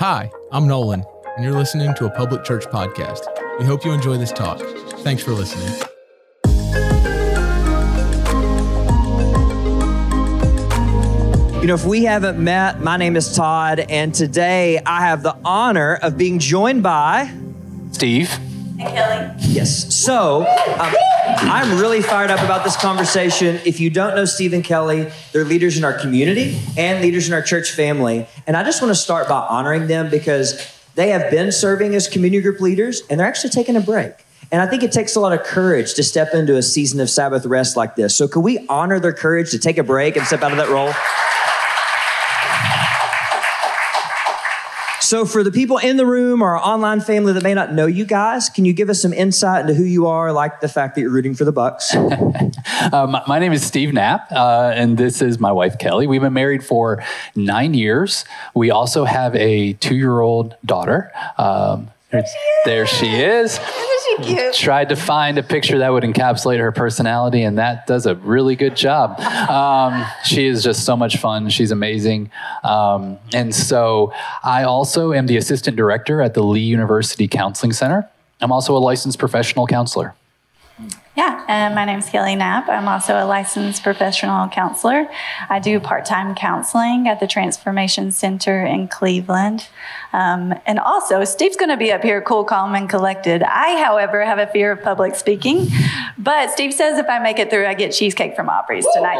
Hi, I'm Nolan, and you're listening to a public church podcast. We hope you enjoy this talk. Thanks for listening. You know, if we haven't met, my name is Todd, and today I have the honor of being joined by Steve. And Kellie. Yes. So um, I'm really fired up about this conversation. If you don't know Steve and Kellie, they're leaders in our community and leaders in our church family. And I just want to start by honoring them because they have been serving as community group leaders and they're actually taking a break. And I think it takes a lot of courage to step into a season of Sabbath rest like this. So, can we honor their courage to take a break and step out of that role? So, for the people in the room or our online family that may not know you guys, can you give us some insight into who you are, like the fact that you're rooting for the Bucks? um, my name is Steve Knapp, uh, and this is my wife Kellie. We've been married for nine years. We also have a two-year-old daughter. Um, there she is. She cute? Tried to find a picture that would encapsulate her personality, and that does a really good job. Um, she is just so much fun. She's amazing. Um, and so I also am the assistant director at the Lee University Counseling Center. I'm also a licensed professional counselor. Yeah, and my name is Kellie Knapp. I'm also a licensed professional counselor. I do part time counseling at the Transformation Center in Cleveland. Um, and also, Steve's going to be up here cool, calm, and collected. I, however, have a fear of public speaking. But Steve says if I make it through, I get cheesecake from Aubrey's tonight.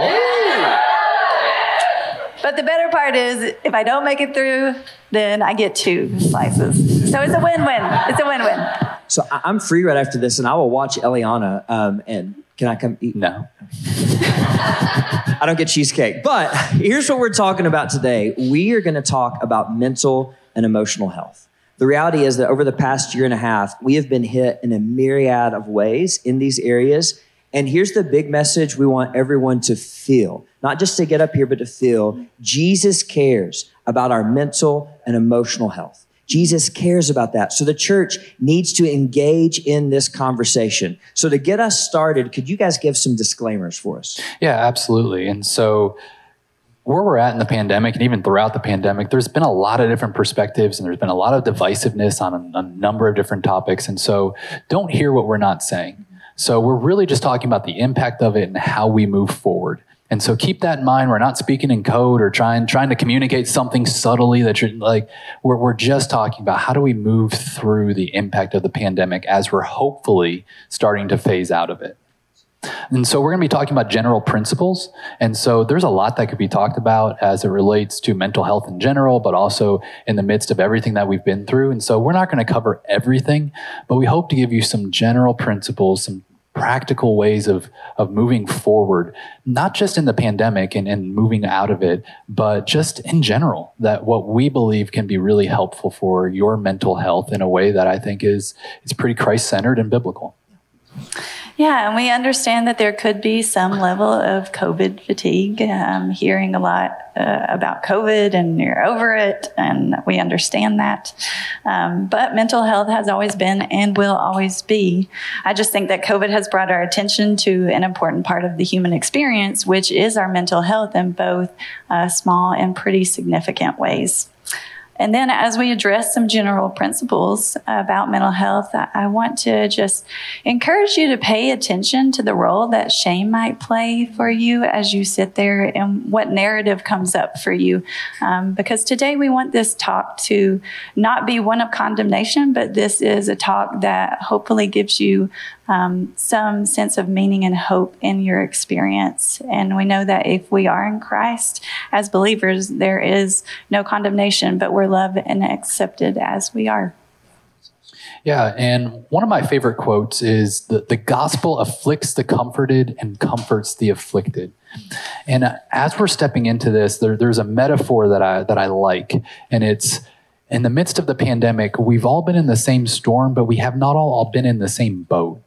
But the better part is, if I don't make it through, then I get two slices. So it's a win win. It's a win win. So, I- I'm free right after this, and I will watch Eliana. Um, and can I come eat? No. I don't get cheesecake. But here's what we're talking about today we are going to talk about mental and emotional health. The reality is that over the past year and a half, we have been hit in a myriad of ways in these areas. And here's the big message we want everyone to feel, not just to get up here, but to feel Jesus cares about our mental and emotional health. Jesus cares about that. So the church needs to engage in this conversation. So to get us started, could you guys give some disclaimers for us? Yeah, absolutely. And so, where we're at in the pandemic, and even throughout the pandemic, there's been a lot of different perspectives and there's been a lot of divisiveness on a, a number of different topics. And so, don't hear what we're not saying. So, we're really just talking about the impact of it and how we move forward. And so keep that in mind. We're not speaking in code or trying trying to communicate something subtly that you're like we're we're just talking about how do we move through the impact of the pandemic as we're hopefully starting to phase out of it. And so we're going to be talking about general principles. And so there's a lot that could be talked about as it relates to mental health in general, but also in the midst of everything that we've been through. And so we're not going to cover everything, but we hope to give you some general principles, some practical ways of, of moving forward, not just in the pandemic and, and moving out of it, but just in general, that what we believe can be really helpful for your mental health in a way that I think is, is pretty Christ centered and biblical. Yeah, and we understand that there could be some level of COVID fatigue. Hearing a lot uh, about COVID and you're over it, and we understand that. Um, but mental health has always been and will always be. I just think that COVID has brought our attention to an important part of the human experience, which is our mental health in both uh, small and pretty significant ways. And then, as we address some general principles about mental health, I want to just encourage you to pay attention to the role that shame might play for you as you sit there and what narrative comes up for you. Um, because today we want this talk to not be one of condemnation, but this is a talk that hopefully gives you um, some sense of meaning and hope in your experience. And we know that if we are in Christ as believers, there is no condemnation, but we're loved and accepted as we are. Yeah, and one of my favorite quotes is the, the gospel afflicts the comforted and comforts the afflicted. And as we're stepping into this, there, there's a metaphor that I that I like, and it's in the midst of the pandemic, we've all been in the same storm, but we have not all, all been in the same boat.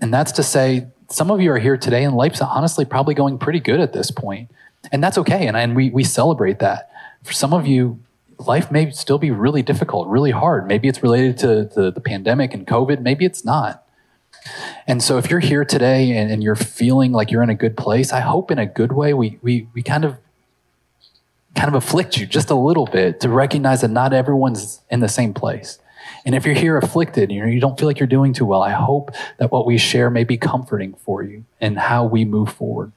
And that's to say, some of you are here today, and life's honestly probably going pretty good at this point. And that's okay, and, and we, we celebrate that. For some of you, life may still be really difficult, really hard. Maybe it's related to, the pandemic and COVID, maybe it's not. And so if you're here today and, and, you're feeling like you're in a good place, I hope in a good way we, we, we kind of kind of afflict you just a little bit to recognize that not everyone's in the same place. And if you're here afflicted, you know, you don't feel like you're doing too well, I hope that what we share may be comforting for you and how we move forward.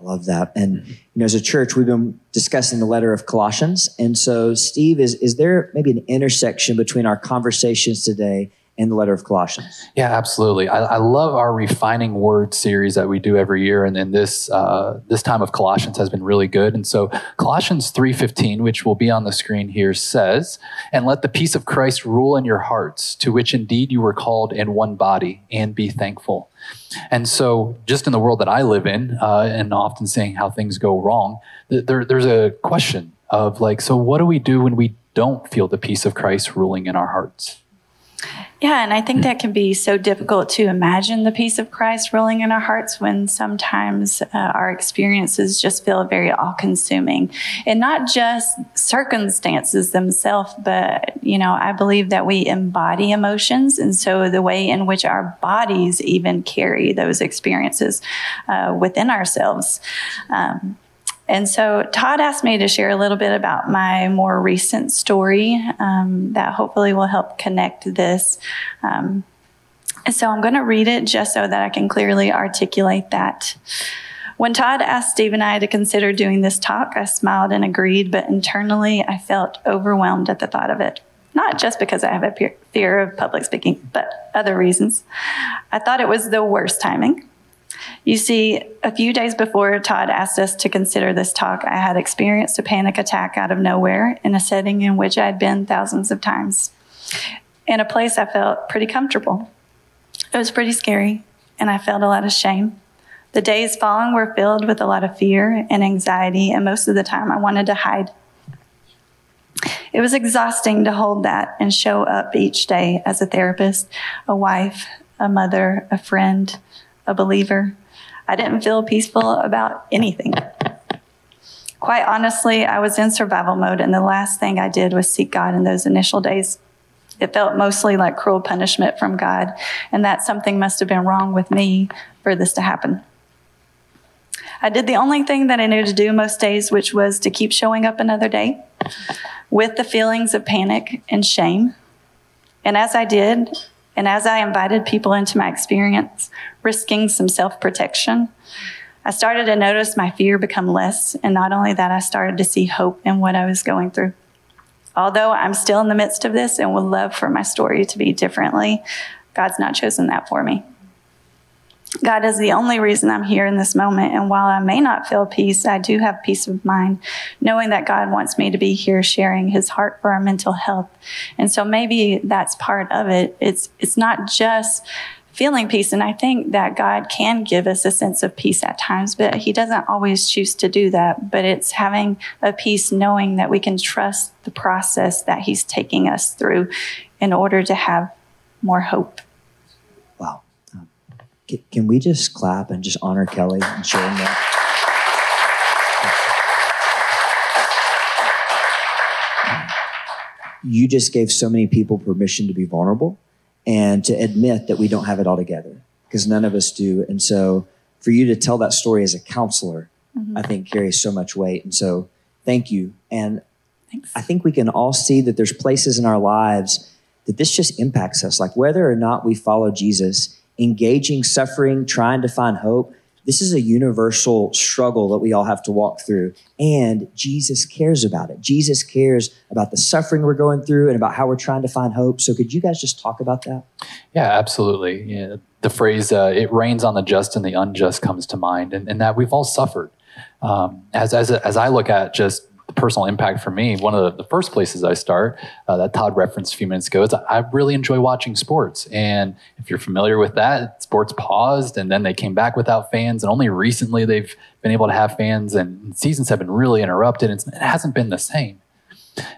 I love that. And you know, as a church, we've been discussing the letter of Colossians. And so, Steve, is is there maybe an intersection between our conversations today in the letter of Colossians. Yeah, absolutely. I, I love our refining word series that we do every year, and then this uh, this time of Colossians has been really good. And so Colossians three fifteen, which will be on the screen here, says, "And let the peace of Christ rule in your hearts, to which indeed you were called in one body, and be thankful." And so, just in the world that I live in, uh, and often seeing how things go wrong, there, there's a question of like, so what do we do when we don't feel the peace of Christ ruling in our hearts? Yeah, and I think that can be so difficult to imagine the peace of Christ rolling in our hearts when sometimes uh, our experiences just feel very all consuming. And not just circumstances themselves, but, you know, I believe that we embody emotions. And so the way in which our bodies even carry those experiences uh, within ourselves. Um, and so Todd asked me to share a little bit about my more recent story um, that hopefully will help connect this. Um, so I'm going to read it just so that I can clearly articulate that. When Todd asked Steve and I to consider doing this talk, I smiled and agreed, but internally I felt overwhelmed at the thought of it. Not just because I have a fear of public speaking, but other reasons. I thought it was the worst timing. You see, a few days before Todd asked us to consider this talk, I had experienced a panic attack out of nowhere in a setting in which I had been thousands of times. In a place I felt pretty comfortable. It was pretty scary, and I felt a lot of shame. The days following were filled with a lot of fear and anxiety, and most of the time I wanted to hide. It was exhausting to hold that and show up each day as a therapist, a wife, a mother, a friend, a believer. I didn't feel peaceful about anything. Quite honestly, I was in survival mode, and the last thing I did was seek God in those initial days. It felt mostly like cruel punishment from God, and that something must have been wrong with me for this to happen. I did the only thing that I knew to do most days, which was to keep showing up another day with the feelings of panic and shame. And as I did, and as I invited people into my experience, risking some self protection, I started to notice my fear become less. And not only that, I started to see hope in what I was going through. Although I'm still in the midst of this and would love for my story to be differently, God's not chosen that for me. God is the only reason I'm here in this moment. And while I may not feel peace, I do have peace of mind, knowing that God wants me to be here sharing his heart for our mental health. And so maybe that's part of it. It's, it's not just feeling peace. And I think that God can give us a sense of peace at times, but he doesn't always choose to do that. But it's having a peace knowing that we can trust the process that he's taking us through in order to have more hope. Can we just clap and just honor Kellie and sharing that? You just gave so many people permission to be vulnerable and to admit that we don't have it all together because none of us do. And so for you to tell that story as a counselor, mm-hmm. I think carries so much weight. And so thank you. And Thanks. I think we can all see that there's places in our lives that this just impacts us. Like whether or not we follow Jesus, engaging suffering, trying to find hope. This is a universal struggle that we all have to walk through. And Jesus cares about it. Jesus cares about the suffering we're going through and about how we're trying to find hope. So, could you guys just talk about that? Yeah, absolutely. Yeah, the phrase, uh, it rains on the just and the unjust, comes to mind, and, and that we've all suffered. Um, as, as, as I look at just personal impact for me, one of the, the first places I start uh, that Todd referenced a few minutes ago is I really enjoy watching sports. And if you're familiar with that, sports paused and then they came back without fans. And only recently they've been able to have fans and seasons have been really interrupted. It hasn't been the same.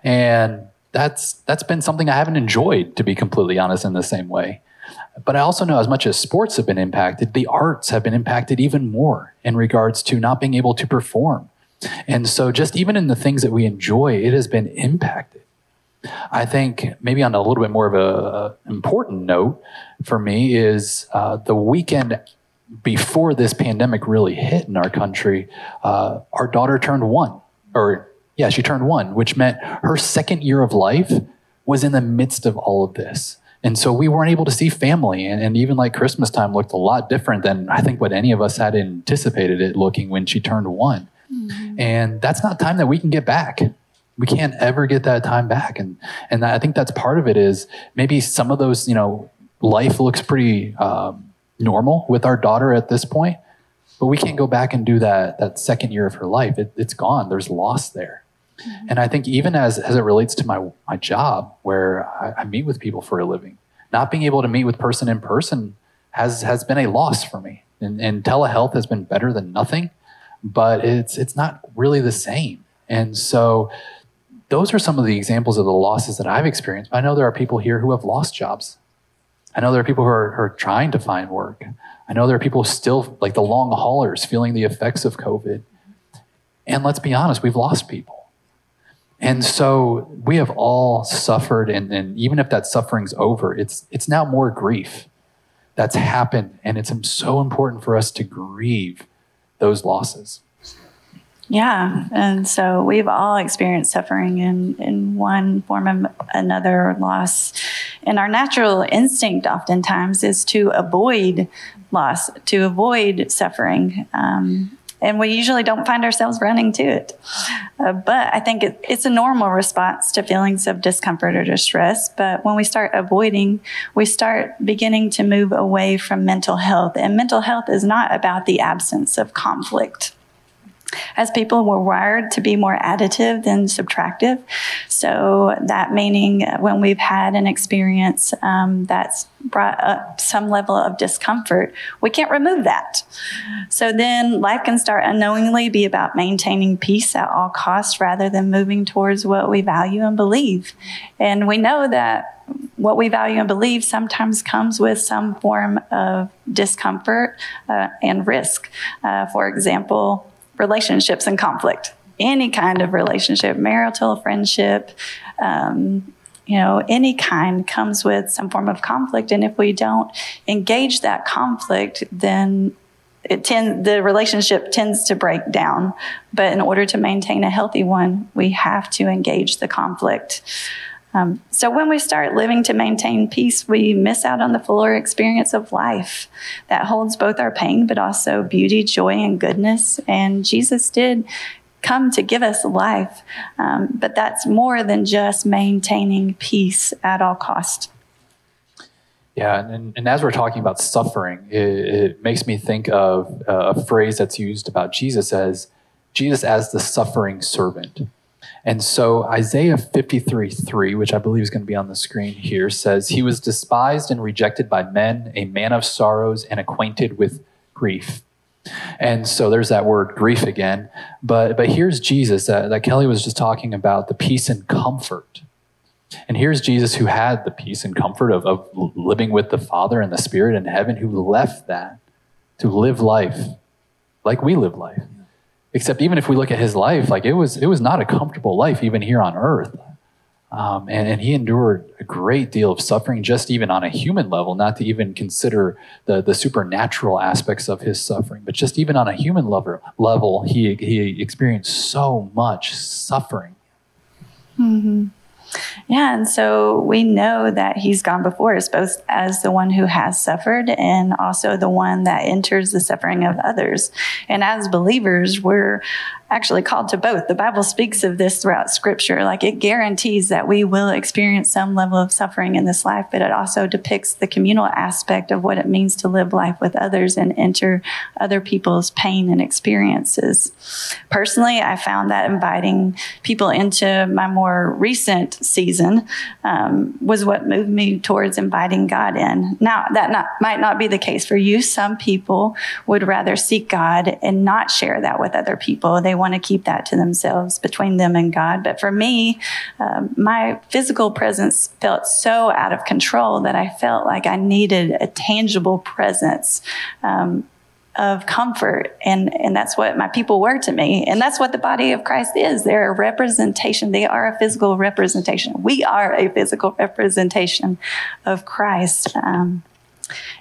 And that's, that's been something I haven't enjoyed, to be completely honest, in the same way. But I also know as much as sports have been impacted, the arts have been impacted even more in regards to not being able to perform and so, just even in the things that we enjoy, it has been impacted. I think maybe on a little bit more of a, important note for me is uh, the weekend before this pandemic really hit in our country. Uh, our daughter turned one, or Yeah, she turned one, which meant her second year of life was in the midst of all of this. And so we weren't able to see family. And, and, even like Christmas time looked a lot different than I think what any of us had anticipated it looking when she turned one. Mm-hmm. And that's not time that we can get back. We can't ever get that time back. And, and I think that's part of it is maybe some of those, you know, life looks pretty um, normal with our daughter at this point, but we can't go back and do that, that second year of her life. It, it's gone. There's loss there. Mm-hmm. And I think even as, as it relates to my, my job, where I, I, meet with people for a living, not being able to meet with person in person has, has been a loss for me. And, and telehealth has been better than nothing, but it's, it's not really the same. And so those are some of the examples of the losses that I've experienced. I know there are people here who have lost jobs. I know there are people who are, who are trying to find work. I know there are people still, like the long haulers, feeling the effects of COVID. And let's be honest, we've lost people. And so we have all suffered, and, and even if that suffering's over, it's it's now more grief that's happened, and it's so important for us to grieve those losses. Yeah, and so we've all experienced suffering in in one form or another, loss, and our natural instinct oftentimes is to avoid loss, to avoid suffering. Um, and we usually don't find ourselves running to it. Uh, but I think it, it's a normal response to feelings of discomfort or distress. But when we start avoiding, we start beginning to move away from mental health. And mental health is not about the absence of conflict as people were wired to be more additive than subtractive. So that meaning when we've had an experience um, that's brought up some level of discomfort, we can't remove that. So then life can start unknowingly be about maintaining peace at all costs rather than moving towards what we value and believe. And we know that what we value and believe sometimes comes with some form of discomfort uh, and risk. Uh, for example, relationships and conflict, any kind of relationship, marital, friendship, um, you know, any kind comes with some form of conflict. And if we don't engage that conflict, then it tend, the relationship tends to break down. But in order to maintain a healthy one, we have to engage the conflict. Um, so when we start living to maintain peace, we miss out on the fuller experience of life that holds both our pain, but also beauty, joy, and goodness. And Jesus did come to give us life, um, but that's more than just maintaining peace at all cost. Yeah, and, and as we're talking about suffering, it, it makes me think of a phrase that's used about Jesus as Jesus as the suffering servant. And so Isaiah 53 3, which I believe is going to be on the screen here, says, He was despised and rejected by men, a man of sorrows and acquainted with grief. And so there's that word grief again. But, but here's Jesus that, that Kellie was just talking about the peace and comfort. And here's Jesus who had the peace and comfort of, of living with the Father and the Spirit in heaven, who left that to live life like we live life. Except even if we look at his life, like it was, it was not a comfortable life even here on earth. Um, and, and, he endured a great deal of suffering, just even on a human level, not to even consider the, the supernatural aspects of his suffering, but just even on a human level, level he, he experienced so much suffering. Mm-hmm. Yeah, and so we know that he's gone before us, both as the one who has suffered and also the one that enters the suffering of others. And as believers, we're actually called to both. The Bible speaks of this throughout scripture. Like it guarantees that we will experience some level of suffering in this life, but it also depicts the communal aspect of what it means to live life with others and enter other people's pain and experiences. Personally, I found that inviting people into my more recent season um, was what moved me towards inviting God in. Now, that not, might not be the case for you. Some people would rather seek God and not share that with other people. They want to keep that to themselves between them and God. But for me, um, my physical presence felt so out of control that I felt like I needed a tangible presence. Um, of comfort. And and that's what my people were to me. And that's what the body of Christ is. They're a representation. They are a physical representation. We are a physical representation of Christ. Um,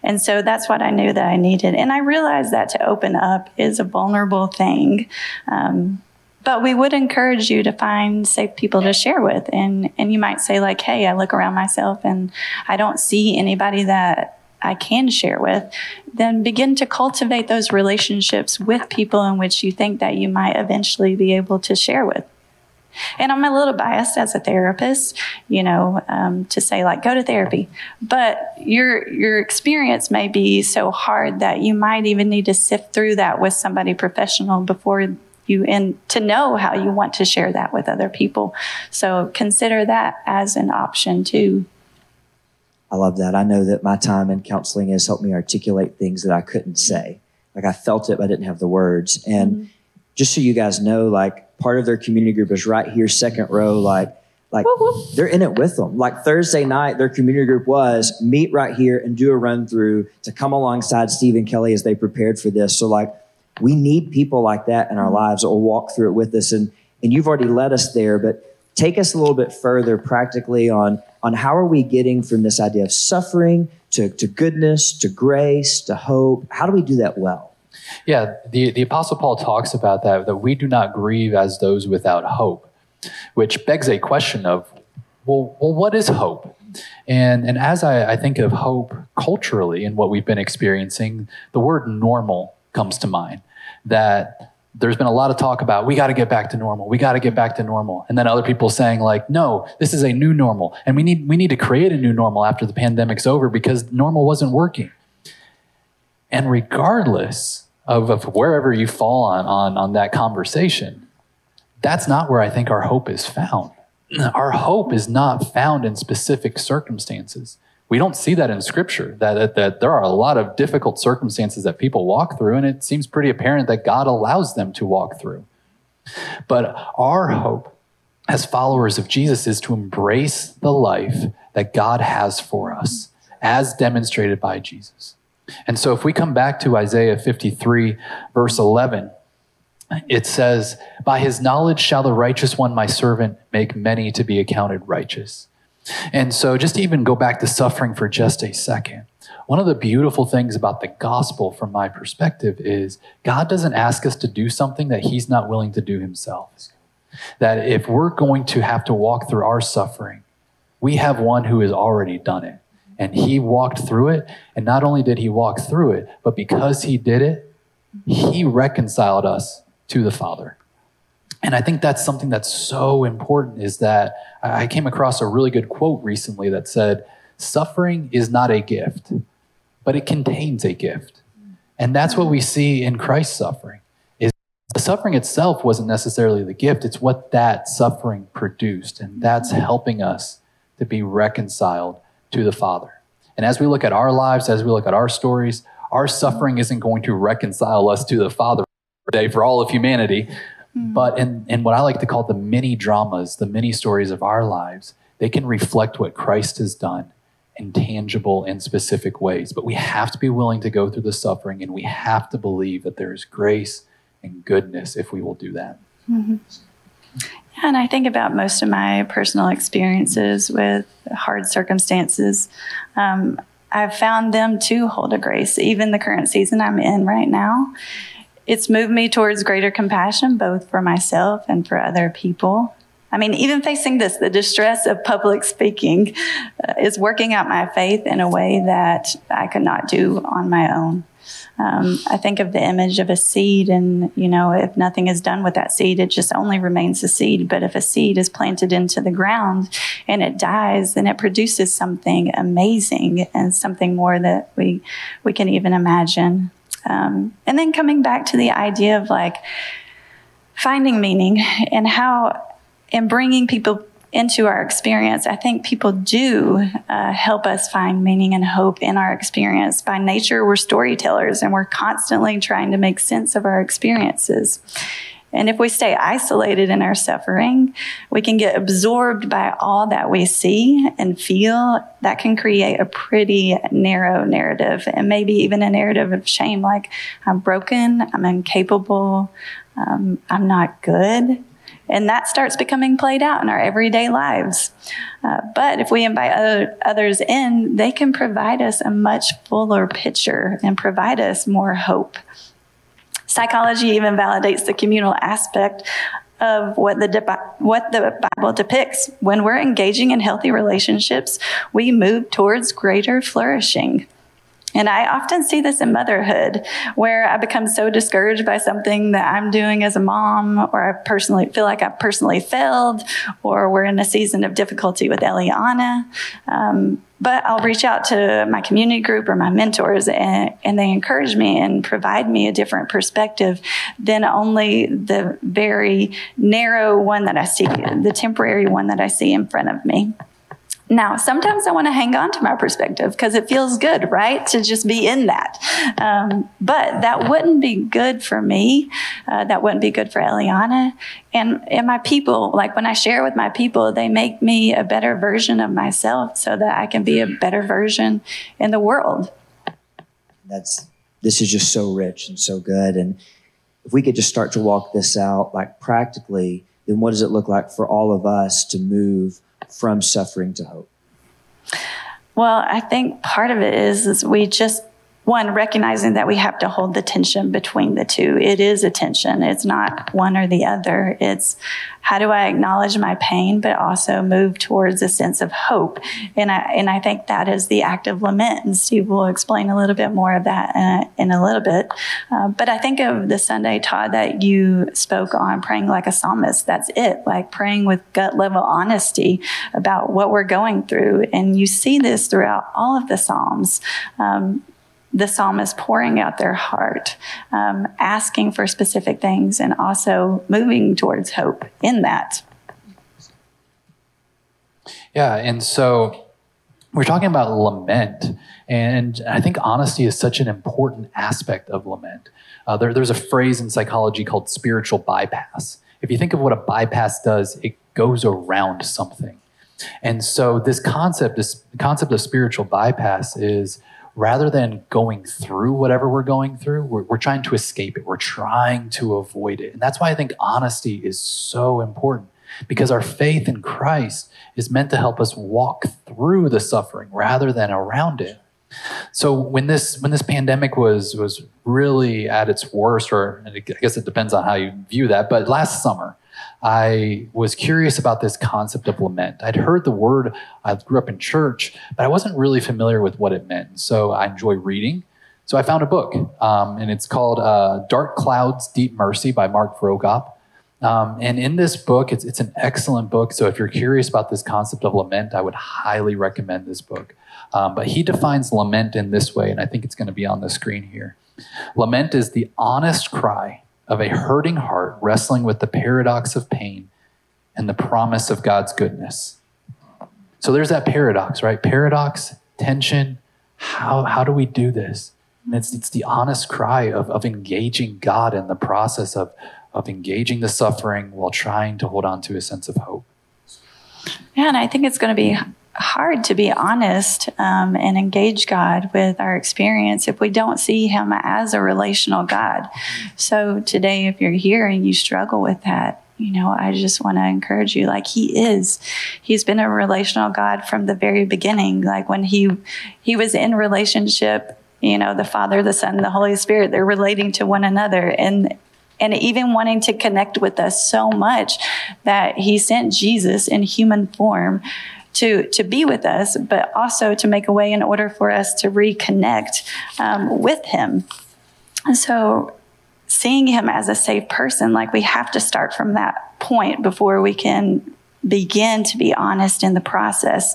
and so that's what I knew that I needed. And I realized that to open up is a vulnerable thing. Um, but we would encourage you to find safe people to share with. And, and you might say, like, hey, I look around myself and I don't see anybody that I can share with. Then begin to cultivate those relationships with people in which you think that you might eventually be able to share with. And I'm a little biased as a therapist, you know, um, to say like go to therapy, but your your experience may be so hard that you might even need to sift through that with somebody professional before you and to know how you want to share that with other people. So consider that as an option too. I love that. I know that my time in counseling has helped me articulate things that I couldn't say. Like I felt it, but I didn't have the words. And mm-hmm. Just so you guys know, like part of their community group is right here, second row, like like they're in it with them. Like Thursday night, their community group was meet right here and do a run through to come alongside Steve and Kellie as they prepared for this. So like we need people like that in our lives that will walk through it with us. And and you've already led us there, but take us a little bit further practically on on how are we getting from this idea of suffering to, to goodness, to grace, to hope? How do we do that well? Yeah, the, the Apostle Paul talks about that, that we do not grieve as those without hope, which begs a question of, well, well what is hope? And, and as I, I think of hope culturally and what we've been experiencing, the word normal comes to mind. That there's been a lot of talk about we got to get back to normal we got to get back to normal and then other people saying like no this is a new normal and we need we need to create a new normal after the pandemic's over because normal wasn't working and regardless of, of wherever you fall on, on, on that conversation, that's not where I think our hope is found. Our hope is not found in specific circumstances. We don't see that in scripture, that, that, that, there are a lot of difficult circumstances that people walk through, and it seems pretty apparent that God allows them to walk through. But our hope as followers of Jesus is to embrace the life that God has for us, as demonstrated by Jesus. And so if we come back to Isaiah 53, verse 11, it says, By his knowledge shall the righteous one, my servant, make many to be accounted righteous. And so just to even go back to suffering for just a second. One of the beautiful things about the gospel, from my perspective, is God doesn't ask us to do something that he's not willing to do himself. That if we're going to have to walk through our suffering, we have one who has already done it. And he walked through it. And not only did he walk through it, but because he did it, he reconciled us to the Father. And I think that's something that's so important is that I came across a really good quote recently that said, Suffering is not a gift, but it contains a gift. And that's what we see in Christ's suffering. Is the suffering itself wasn't necessarily the gift, it's what that suffering produced. And that's helping us to be reconciled to the Father. And as we look at our lives, as we look at our stories, our suffering isn't going to reconcile us to the Father today for all of humanity. Mm. But in, in what I like to call the mini dramas, the mini stories of our lives, they can reflect what Christ has done in tangible and specific ways. But we have to be willing to go through the suffering and we have to believe that there is grace and goodness if we will do that. Mm-hmm. And I think about most of my personal experiences with hard circumstances. Um, I've found them to hold a grace, even the current season I'm in right now. It's moved me towards greater compassion, both for myself and for other people. I mean, even facing this, the distress of public speaking uh, is working out my faith in a way that I could not do on my own. Um, I think of the image of a seed, and you know, if nothing is done with that seed, it just only remains a seed. But if a seed is planted into the ground and it dies, then it produces something amazing and something more that we we can even imagine. Um, and then coming back to the idea of like finding meaning and how and bringing people into our experience, I think people do uh, help us find meaning and hope in our experience. By nature, we're storytellers and we're constantly trying to make sense of our experiences. And if we stay isolated in our suffering, we can get absorbed by all that we see and feel. That can create a pretty narrow narrative and maybe even a narrative of shame like, I'm broken, I'm incapable, um, I'm not good. And that starts becoming played out in our everyday lives. Uh, but if we invite other, others in, they can provide us a much fuller picture and provide us more hope. Psychology even validates the communal aspect of what the what the Bible depicts. When we're engaging in healthy relationships, we move towards greater flourishing. And I often see this in motherhood where I become so discouraged by something that I'm doing as a mom, or I personally feel like I've personally failed, or we're in a season of difficulty with Eliana. Um, but I'll reach out to my community group or my mentors, and, and they encourage me and provide me a different perspective than only the very narrow one that I see, the temporary one that I see in front of me. Now, sometimes I want to hang on to my perspective because it feels good, right? To just be in that. Um, but that wouldn't be good for me. Uh, that wouldn't be good for Eliana. And, and my people, like when I share with my people, they make me a better version of myself so that I can be a better version in the world. That's, this is just so rich and so good. And if we could just start to walk this out, like practically, then what does it look like for all of us to move from suffering to hope? Well, I think part of it is, is we just one recognizing that we have to hold the tension between the two. It is a tension. It's not one or the other. It's how do i acknowledge my pain but also move towards a sense of hope? And i and i think that is the act of lament. And steve will explain a little bit more of that in uh, a, in a little bit. Uh, but i think of the sunday todd that you spoke on praying like a psalmist. That's it. Like praying with gut level honesty about what we're going through. And you see this throughout all of the psalms. Um, the psalmist pouring out their heart, um, asking for specific things, and also moving towards hope in that. Yeah, and so we're talking about lament, and I think honesty is such an important aspect of lament. Uh, there, there's a phrase in psychology called spiritual bypass. If you think of what a bypass does, it goes around something. And so this concept, this concept of spiritual bypass is rather than going through whatever we're going through, we're, we're, trying to escape it. We're trying to avoid it. And that's why I think honesty is so important because our faith in Christ is meant to help us walk through the suffering rather than around it. So when this when this pandemic was was really at its worst, or I guess it depends on how you view that, but last summer, I was curious about this concept of lament. I'd heard the word, I grew up in church, but I wasn't really familiar with what it meant. So I enjoy reading. So I found a book, um, and it's called uh, Dark Clouds, Deep Mercy by Mark Vroegop. Um, and in this book, it's, it's an excellent book. So if you're curious about this concept of lament, I would highly recommend this book. Um, but he defines lament in this way, and I think it's going to be on the screen here. Lament is the honest cry of a hurting heart wrestling with the paradox of pain and the promise of God's goodness. So there's that paradox, right? Paradox, tension. How, how do we do this? And it's, it's the honest cry of, of engaging God in the process of, of engaging the suffering while trying to hold on to a sense of hope. Yeah, and I think it's going to be hard to be honest um, and engage God with our experience if we don't see Him as a relational God. So today, if you're here and you struggle with that, you know, I just want to encourage you like he is. He's been a relational God from the very beginning. Like when he he was in relationship, you know, the Father, the Son, the Holy Spirit, they're relating to one another and and even wanting to connect with us so much that he sent Jesus in human form to, to be with us, but also to make a way in order for us to reconnect um, with Him. And so, seeing Him as a safe person, like we have to start from that point before we can begin to be honest in the process.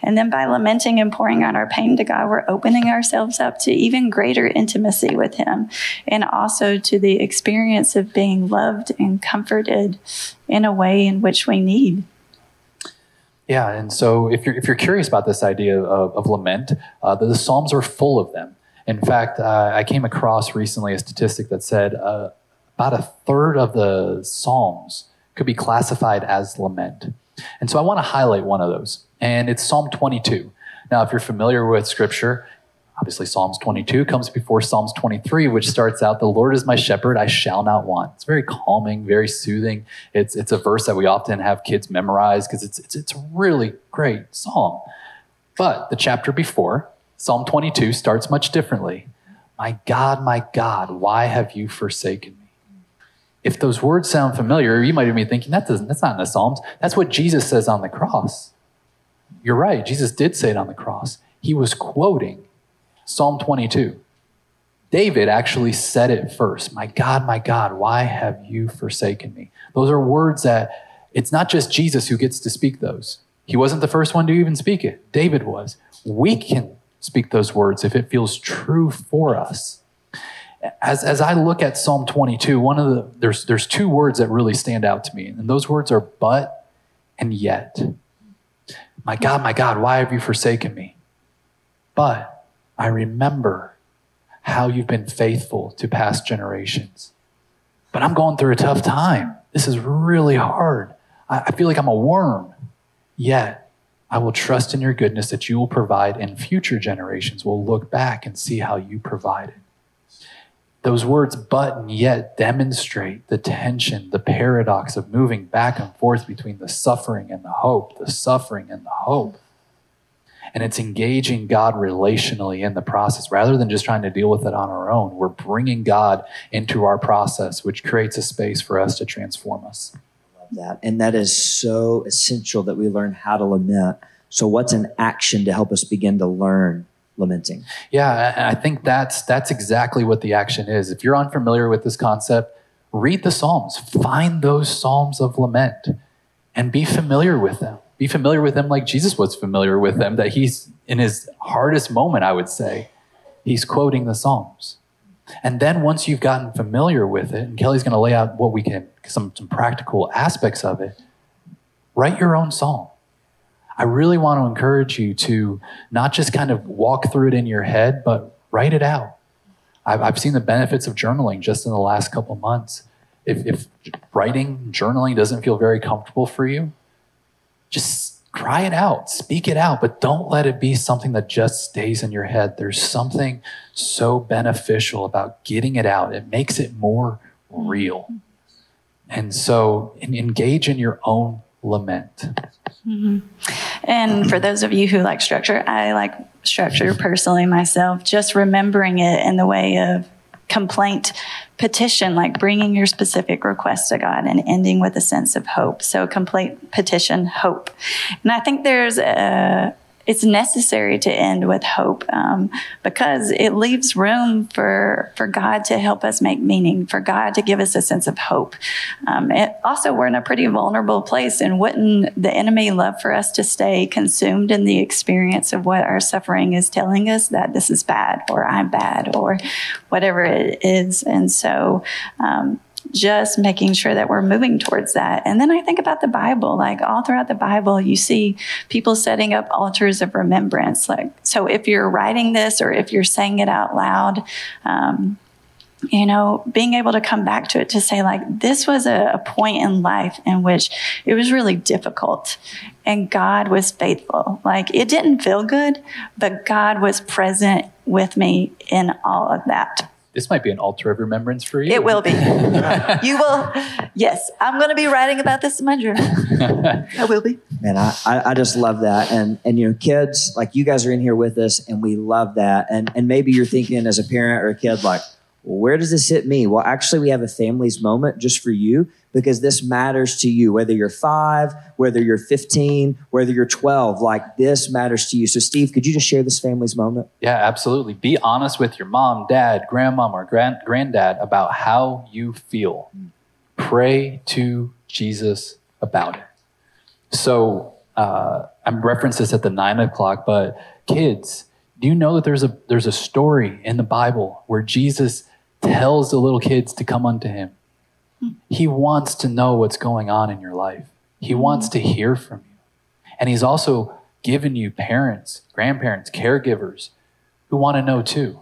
And then by lamenting and pouring out our pain to God, we're opening ourselves up to even greater intimacy with Him and also to the experience of being loved and comforted in a way in which we need. Yeah, and so if you're if you're curious about this idea of, of lament, uh, the, the, Psalms are full of them. In fact, uh, I came across recently a statistic that said uh, about a third of the Psalms could be classified as lament. And so I want to highlight one of those, and it's Psalm 22. Now, if you're familiar with Scripture, Obviously, Psalms 22 comes before Psalms 23, which starts out, The Lord is my shepherd, I shall not want. It's very calming, very soothing. It's, it's a verse that we often have kids memorize because it's, it's, it's a really great psalm. But the chapter before, Psalm 22, starts much differently. My God, my God, why have you forsaken me? if those words sound familiar, you might even be thinking, that doesn't, that's not in the Psalms. That's what Jesus says on the cross. You're right. Jesus did say it on the cross. He was quoting Psalm 22. David actually said it first. My God, my God, why have you forsaken me? Those are words that it's not just Jesus who gets to speak those. He wasn't the first one to even speak it. David was. We can speak those words if it feels true for us as, as I look at Psalm 22, one of the there's there's two words that really stand out to me, and those words are but and yet. My God, my God, why have you forsaken me? But I remember how you've been faithful to past generations. But I'm going through a tough time. This is really hard. I, I feel like I'm a worm. Yet I will trust in your goodness that you will provide, and future generations will look back and see how you provided. Those words, but and yet, demonstrate the tension, the paradox of moving back and forth between the suffering and the hope, the suffering and the hope. And it's engaging God relationally in the process rather than just trying to deal with it on our own. We're bringing God into our process, which creates a space for us to transform us. Love that. And that is so essential that we learn how to lament. So, what's an action to help us begin to learn lamenting. Yeah, I think that's that's exactly what the action is. If you're unfamiliar with this concept, read the Psalms. Find those Psalms of lament and be familiar with them. Be familiar with them like Jesus was familiar with them, that he's in his hardest moment, I would say, he's quoting the Psalms. And then once you've gotten familiar with it, and Kellie's going to lay out what we can, some, some practical aspects of it, write your own psalm. I really want to encourage you to not just kind of walk through it in your head, but write it out. I've, I've seen the benefits of journaling just in the last couple months. If, if writing, journaling doesn't feel very comfortable for you, just cry it out, speak it out, but don't let it be something that just stays in your head. There's something so beneficial about getting it out, it makes it more real. And so engage in your own lament. Mm-hmm. And for those of you who like structure, I like structure personally myself, just remembering it in the way of complaint petition, like bringing your specific request to God and ending with a sense of hope. So, complaint, petition, hope. And I think there's a, it's necessary to end with hope um, because it leaves room for for God to help us make meaning, for God to give us a sense of hope. Um, also, we're in a pretty vulnerable place, and wouldn't the enemy love for us to stay consumed in the experience of what our suffering is telling us that this is bad, or I'm bad, or whatever it is? And so. Um, just making sure that we're moving towards that. And then I think about the Bible, like all throughout the Bible, you see people setting up altars of remembrance. Like, so if you're writing this or if you're saying it out loud, um, you know, being able to come back to it to say, like, this was a, a, point in life in which it was really difficult and God was faithful. Like, it didn't feel good, but God was present with me in all of that this might be an altar of remembrance for you. It will be. you will. Yes, I'm going to be writing about this in my journal. I will be. Man, I, I just love that. And and you know, kids, like you guys are in here with us, and we love that. And and maybe you're thinking as a parent or a kid, like, where does this hit me? Well, actually, we have a families moment just for you because this matters to you, whether you're five, whether you're 15, whether you're 12, like this matters to you. So, Steve, could you just share this family's moment? Yeah, absolutely. Be honest with your mom, dad, grandmom, or grand, granddad about how you feel. Pray to Jesus about it. So, uh, I'm referenced this at the nine o'clock, but kids, do you know that there's a there's a story in the Bible where Jesus tells the little kids to come unto him? He wants to know what's going on in your life. He wants to hear from you. And He's also given you parents, grandparents, caregivers who want to know too,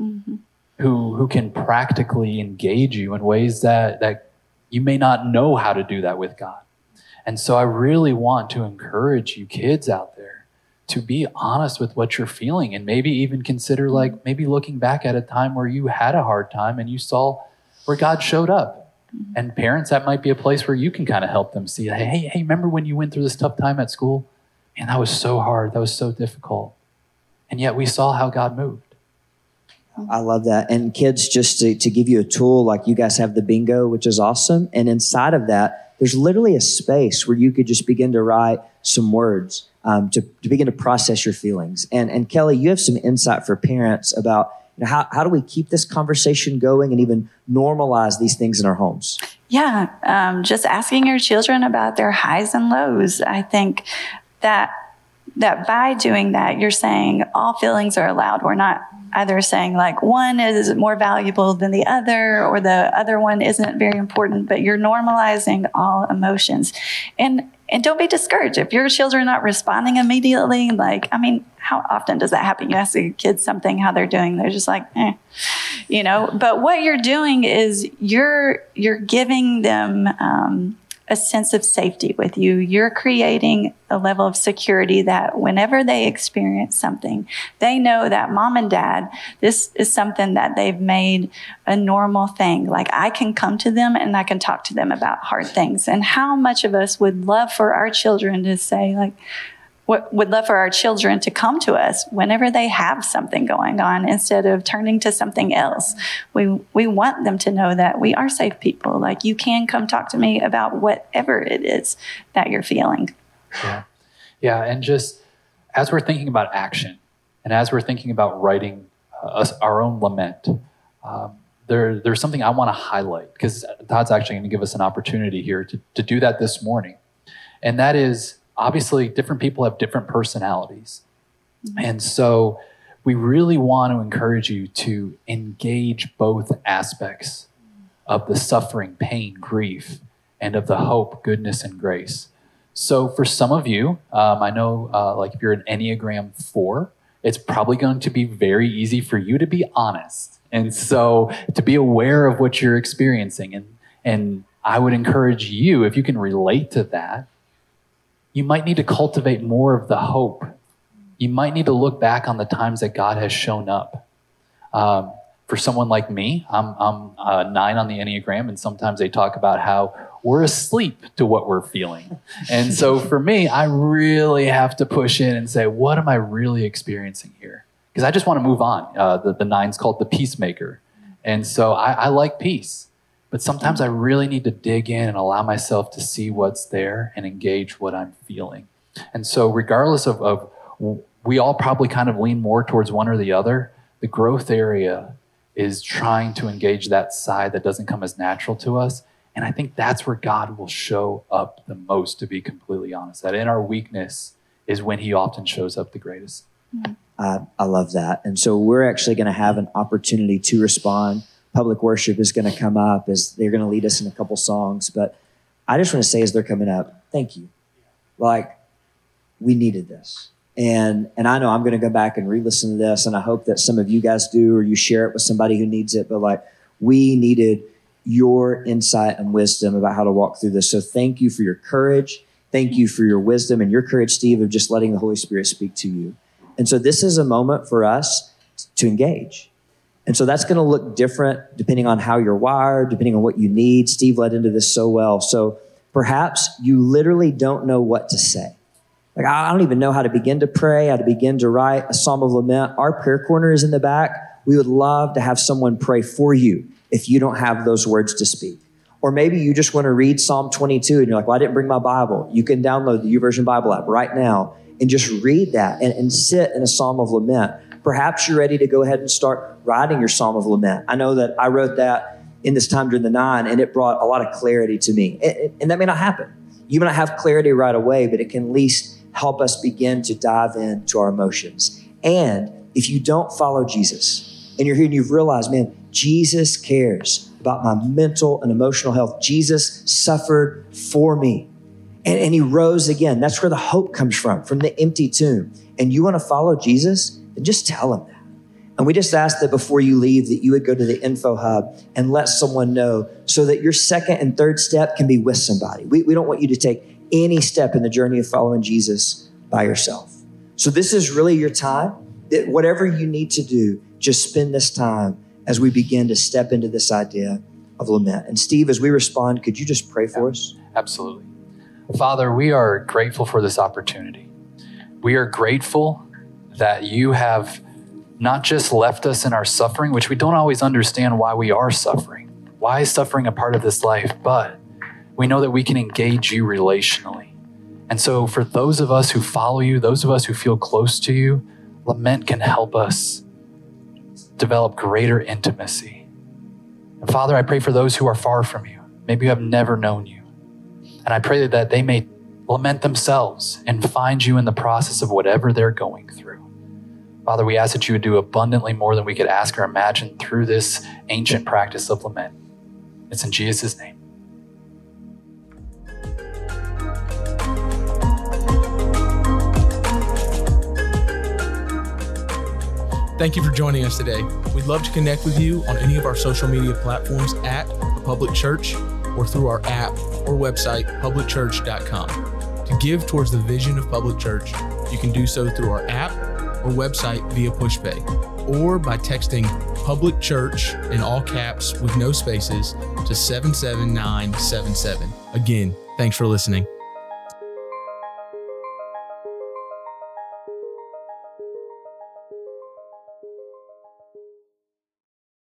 mm-hmm. who, who can practically engage you in ways that, that you may not know how to do that with God. And so I really want to encourage you kids out there to be honest with what you're feeling and maybe even consider mm-hmm. like maybe looking back at a time where you had a hard time and you saw where God showed up mm-hmm. and parents, that might be a place where you can kind of help them see, hey, hey, remember when you went through this tough time at school? And that was so hard. That was so difficult. And yet we saw how God moved. I love that. And kids, just to, to give you a tool, like you guys have the bingo, which is awesome. And inside of that, there's literally a space where you could just begin to write some words um, to, to begin to process your feelings. And, and Kellie, you have some insight for parents about you know, how, how do we keep this conversation going and even normalize these things in our homes? Yeah, um, just asking your children about their highs and lows. I think that that by doing that, you're saying all feelings are allowed. We're not either saying like one is more valuable than the other or the other one isn't very important, but you're normalizing all emotions. And and don't be discouraged if your children are not responding immediately. Like, I mean, how often does that happen? You ask a kid something, how they're doing, they're just like, eh, you know. But what you're doing is you're you're giving them um, a sense of safety with you. You're creating a level of security that whenever they experience something, they know that mom and dad, this is something that they've made a normal thing. Like I can come to them and I can talk to them about hard things. And how much of us would love for our children to say, like, would love for our children to come to us whenever they have something going on instead of turning to something else. We, we want them to know that we are safe people. Like you can come talk to me about whatever it is that you're feeling. Yeah. Yeah. And just as we're thinking about action and as we're thinking about writing uh, our own lament, um, there, there's something I want to highlight because Todd's actually going to give us an opportunity here to, to do that this morning. And that is obviously different people have different personalities. Mm-hmm. And so we really want to encourage you to engage both aspects of the suffering, pain, grief, and of the hope, goodness, and grace. So for some of you, um, I know uh, like if you're an Enneagram 4, it's probably going to be very easy for you to be honest. And so to be aware of what you're experiencing. And, and I would encourage you, if you can relate to that, you might need to cultivate more of the hope. You might need to look back on the times that God has shown up. Um, for someone like me, I'm, I'm uh, nine on the Enneagram, and sometimes they talk about how we're asleep to what we're feeling. And so for me, I really have to push in and say, what am I really experiencing here? Because I just want to move on. Uh, the, the nine's called the peacemaker. And so I, I like peace. But sometimes I really need to dig in and allow myself to see what's there and engage what I'm feeling. And so, regardless of, of we all probably kind of lean more towards one or the other, the growth area is trying to engage that side that doesn't come as natural to us. And I think that's where God will show up the most, to be completely honest. That in our weakness is when He often shows up the greatest. Uh, I love that. And so we're actually going to have an opportunity to respond public worship is going to come up as they're going to lead us in a couple songs. But I just want to say as they're coming up, thank you. Like we needed this. And and I know I'm going to go back and re-listen to this, and I hope that some of you guys do, or you share it with somebody who needs it. But like we needed your insight and wisdom about how to walk through this. So thank you for your courage. Thank you for your wisdom and your courage, Steve, of just letting the Holy Spirit speak to you. And so this is a moment for us to engage. And so that's going to look different depending on how you're wired, depending on what you need. Steve led into this so well. So perhaps you literally don't know what to say. Like, I don't even know how to begin to pray, how to begin to write a psalm of lament. Our prayer corner is in the back. We would love to have someone pray for you if you don't have those words to speak. Or maybe you just want to read Psalm 22 and you're like, well, I didn't bring my Bible. You can download the YouVersion Bible app right now and just read that and, and sit in a psalm of lament. Perhaps you're ready to go ahead and start writing your Psalm of Lament. I know that I wrote that in this time during the nine, and it brought a lot of clarity to me. And, and that may not happen. You may not have clarity right away, but it can at least help us begin to dive into our emotions. And if you don't follow Jesus, and you're here and you've realized, man, Jesus cares about my mental and emotional health. Jesus suffered for me. And, and, he rose again. That's where the hope comes from, from the empty tomb. And you want to follow Jesus? Then just tell him that. And we just ask that before you leave that you would go to the info hub and let someone know so that your second and third step can be with somebody. We, we don't want you to take any step in the journey of following Jesus by yourself. So this is really your time. That whatever you need to do, just spend this time as we begin to step into this idea of lament. And Steve, as we respond, could you just pray for us? Absolutely. Father, we are grateful for this opportunity. We are grateful that you have not just left us in our suffering, which we don't always understand why we are suffering. Why is suffering a part of this life? But we know that we can engage you relationally. And so, for those of us who follow you, those of us who feel close to you, lament can help us develop greater intimacy. And Father, I pray for those who are far from you, maybe who have never known you. And I pray that they may lament themselves and find you in the process of whatever they're going through. Father, we ask that you would do abundantly more than we could ask or imagine through this ancient practice of lament. It's in Jesus' name. Thank you for joining us today. We'd love to connect with you on any of our social media platforms at the Public Church or through our app or website, publicchurch.com. To give towards the vision of Public Church, you can do so through our app or website via PushPay or by texting Public Church in all caps with no spaces to 77977. Again, thanks for listening.